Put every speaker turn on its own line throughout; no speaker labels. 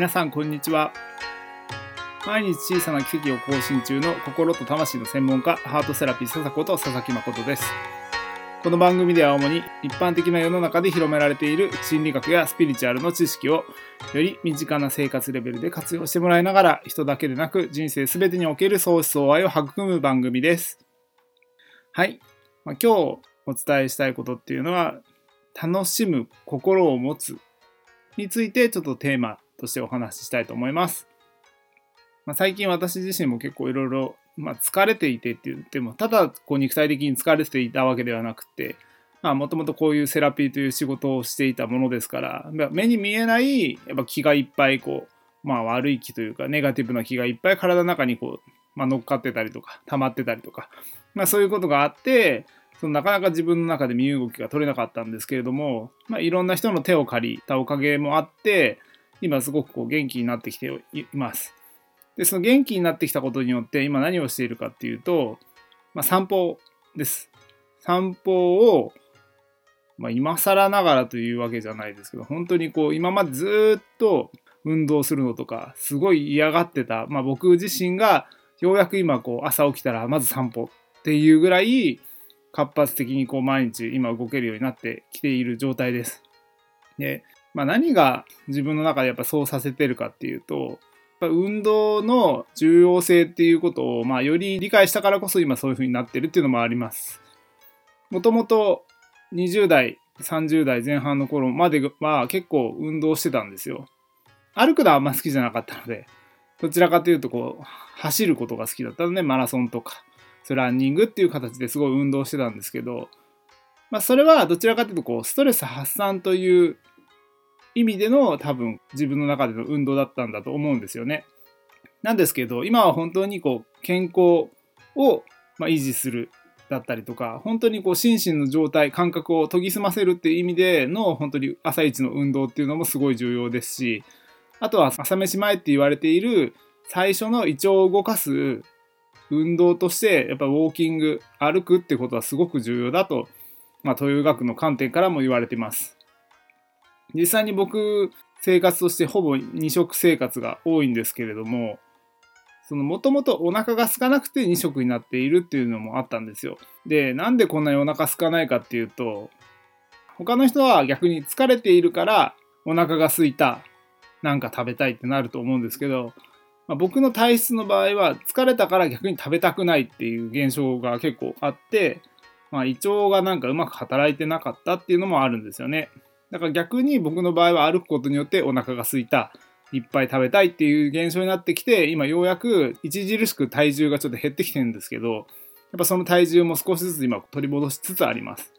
皆さんこんにちは。毎日小さな奇跡を更新中の心と魂の専門家ハートセラピー笹子と佐々木誠です。この番組では主に一般的な世の中で広められている心理学やスピリチュアルの知識をより身近な生活レベルで活用してもらいながら人だけでなく人生全てにおける相思相愛を育む番組です。はい、まあ、今日お伝えしたいことっていうのは楽しむ心を持つについてちょっとテーマとしてお話ししたいと思います。まあ、最近私自身も結構いろいろ疲れていてって言ってもただこう肉体的に疲れていたわけではなくてもともとこういうセラピーという仕事をしていたものですから目に見えないやっぱ気がいっぱいこう、まあ、悪い気というかネガティブな気がいっぱい体の中にこう、まあ、乗っかってたりとか溜まってたりとか、まあ、そういうことがあってそのなかなか自分の中で身動きが取れなかったんですけれども、まあ、いろんな人の手を借りたおかげもあって、今すごくこう元気になってきています。で、その元気になってきたことによって、今何をしているかっていうと、まあ、散歩です。散歩を、まあ、今更ながらというわけじゃないですけど、本当にこう、今までずっと運動するのとか、すごい嫌がってた、まあ、僕自身が、ようやく今こう、朝起きたらまず散歩っていうぐらい、活発的にこう毎日今動けるようになってきている状態です。で、まあ、何が自分の中でやっぱそうさせてるかっていうと、運動の重要性っていうことを、まあ、より理解したからこそ今そういう風になってるっていうのもあります。もともと20代、30代前半の頃までは結構運動してたんですよ。歩くのはあんま好きじゃなかったので、どちらかというとこう、走ることが好きだったので、マラソンとか、そランニングっていう形ですごい運動してたんですけど、まあ、それはどちらかというとこうストレス発散という意味での多分自分の中での運動だったんだと思うんですよね。なんですけど今は本当にこう健康を維持するだったりとか本当にこう心身の状態感覚を研ぎ澄ませるっていう意味での本当に朝一の運動っていうのもすごい重要ですしあとは朝飯前って言われている最初の胃腸を動かす運動としてやっぱウォーキング歩くってことはすごく重要だと、まあ、東洋学の観点からも言われています実際に僕生活としてほぼ2食生活が多いんですけれどもそのもともとお腹が空かなくて2食になっているっていうのもあったんですよでなんでこんなにお腹空かないかっていうと他の人は逆に疲れているからお腹が空いたなんか食べたいってなると思うんですけどまあ、僕の体質の場合は疲れたから逆に食べたくないっていう現象が結構あって、まあ、胃腸がなんかうまく働いてなかったっていうのもあるんですよね。だから逆に僕の場合は歩くことによってお腹が空いた、いっぱい食べたいっていう現象になってきて、今ようやく著しく体重がちょっと減ってきてるんですけど、やっぱその体重も少しずつ今取り戻しつつあります。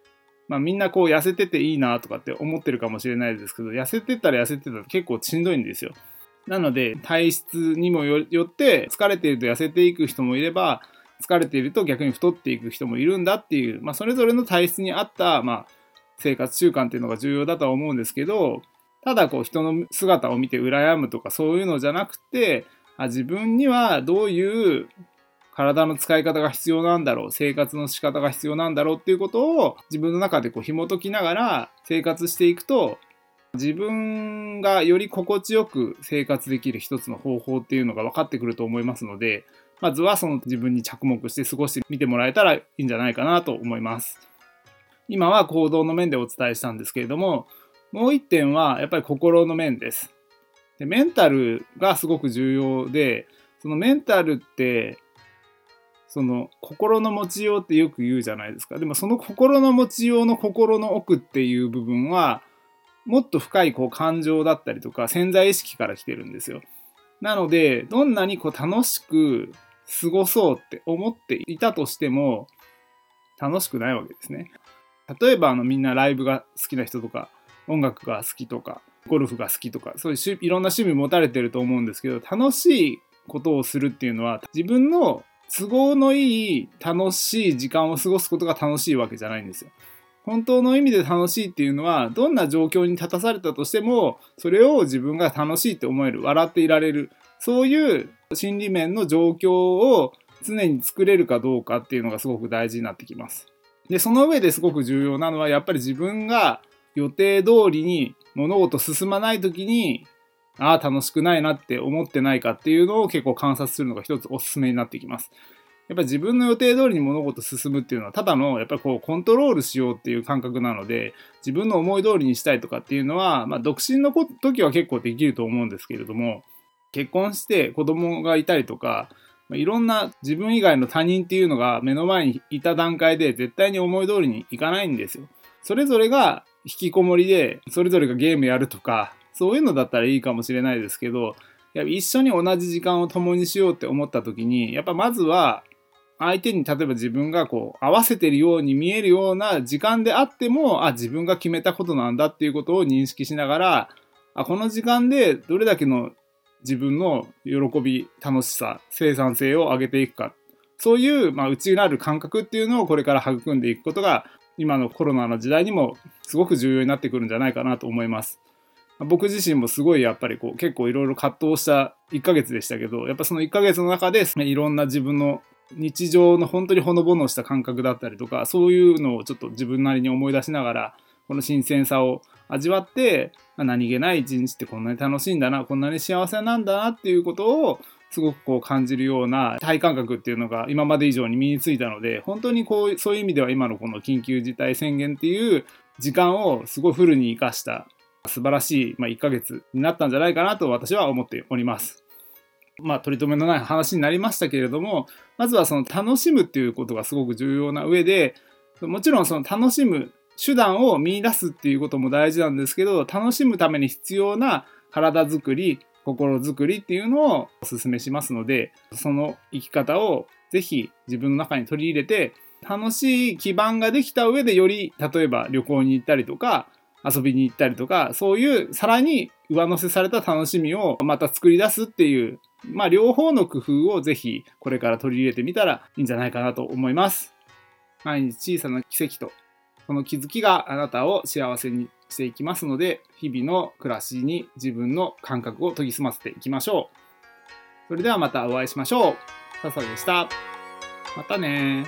まあみんなこう痩せてていいなとかって思ってるかもしれないですけど、痩せてたら痩せてたら結構しんどいんですよ。なので、体質にもよって疲れていると痩せていく人もいれば、疲れていると逆に太っていく人もいるんだっていう、まあ、それぞれの体質に合った、まあ、生活習慣っていうのが重要だとは思うんですけど、ただこう人の姿を見て羨むとかそういうのじゃなくて、あ自分にはどういう体の使い方が必要なんだろう、生活の仕方が必要なんだろうっていうことを自分の中でこう紐解きながら生活していくと、自分がより心地よく生活できる一つの方法っていうのが分かってくると思いますので、まずはその自分に着目して過ごしてみてもらえたらいいんじゃないかなと思います。今は行動の面でお伝えしたんですけれども、もう一点はやっぱり心の面です。でメンタルがすごく重要で、そのメンタルって、その心の持ちようってよく言うじゃないですか。でもその心の持ちようの心の奥っていう部分は、もっと深いこう感情だったりとか潜在意識から来てるんですよ。なので、どんなにこう楽しく過ごそうって思っていたとしても、楽しくないわけですね。例えばあのみんなライブが好きな人とか、音楽が好きとか、ゴルフが好きとか、そういういろんな趣味持たれてると思うんですけど、楽しいことをするっていうのは、自分の都合のいい楽しい時間を過ごすことが楽しいわけじゃないんですよ。本当の意味で楽しいっていうのはどんな状況に立たされたとしてもそれを自分が楽しいって思える笑っていられるそういう心理面の状況を常に作れるかどうかっていうのがすごく大事になってきます。でその上ですごく重要なのはやっぱり自分が予定通りに物事進まない時にああ、楽しくないなって思ってないかっていうのを結構観察するのが一つおすすめになってきます。やっぱり自分の予定通りに物事進むっていうのはただのやっぱりこうコントロールしようっていう感覚なので自分の思い通りにしたいとかっていうのは、まあ、独身の時は結構できると思うんですけれども結婚して子供がいたりとかまいろんな自分以外の他人っていうのが目の前にいた段階で絶対に思い通りにいかないんですよ。それぞれが引きこもりでそれぞれがゲームやるとかそういうのだったらいいかもしれないですけどや一緒に同じ時間を共にしようって思った時にやっぱまずは相手に例えば自分がこう合わせてるように見えるような時間であってもあ自分が決めたことなんだっていうことを認識しながらあこの時間でどれだけの自分の喜び楽しさ生産性を上げていくかそういう、まあ、内なる感覚っていうのをこれから育んでいくことが今のコロナの時代にもすごく重要になってくるんじゃないかなと思います。僕自身もすごいやっぱりこう結構いろいろ葛藤した1ヶ月でしたけどやっぱその1ヶ月の中でいろんな自分の日常の本当にほのぼのした感覚だったりとかそういうのをちょっと自分なりに思い出しながらこの新鮮さを味わって何気ない一日ってこんなに楽しいんだなこんなに幸せなんだなっていうことをすごくこう感じるような体感覚っていうのが今まで以上に身についたので本当にこうそういう意味では今のこの緊急事態宣言っていう時間をすごいフルに生かした素晴らしい、まあ、1ヶ月になったんじゃないかなと私は思っております。まあ、取り留めのない話になりましたけれども、まずはその楽しむっていうことがすごく重要な上で、もちろんその楽しむ手段を見出すっていうことも大事なんですけど、楽しむために必要な体づくり、心づくりっていうのをお勧めしますので、その生き方をぜひ自分の中に取り入れて、楽しい基盤ができた上でより、例えば旅行に行ったりとか、遊びに行ったりとか、そういうさらに上乗せされた楽しみをまた作り出すっていう、まあ両方の工夫をぜひこれから取り入れてみたらいいんじゃないかなと思います。毎日小さな奇跡と、その気づきがあなたを幸せにしていきますので、日々の暮らしに自分の感覚を研ぎ澄ませていきましょう。それではまたお会いしましょう。笹でした。またね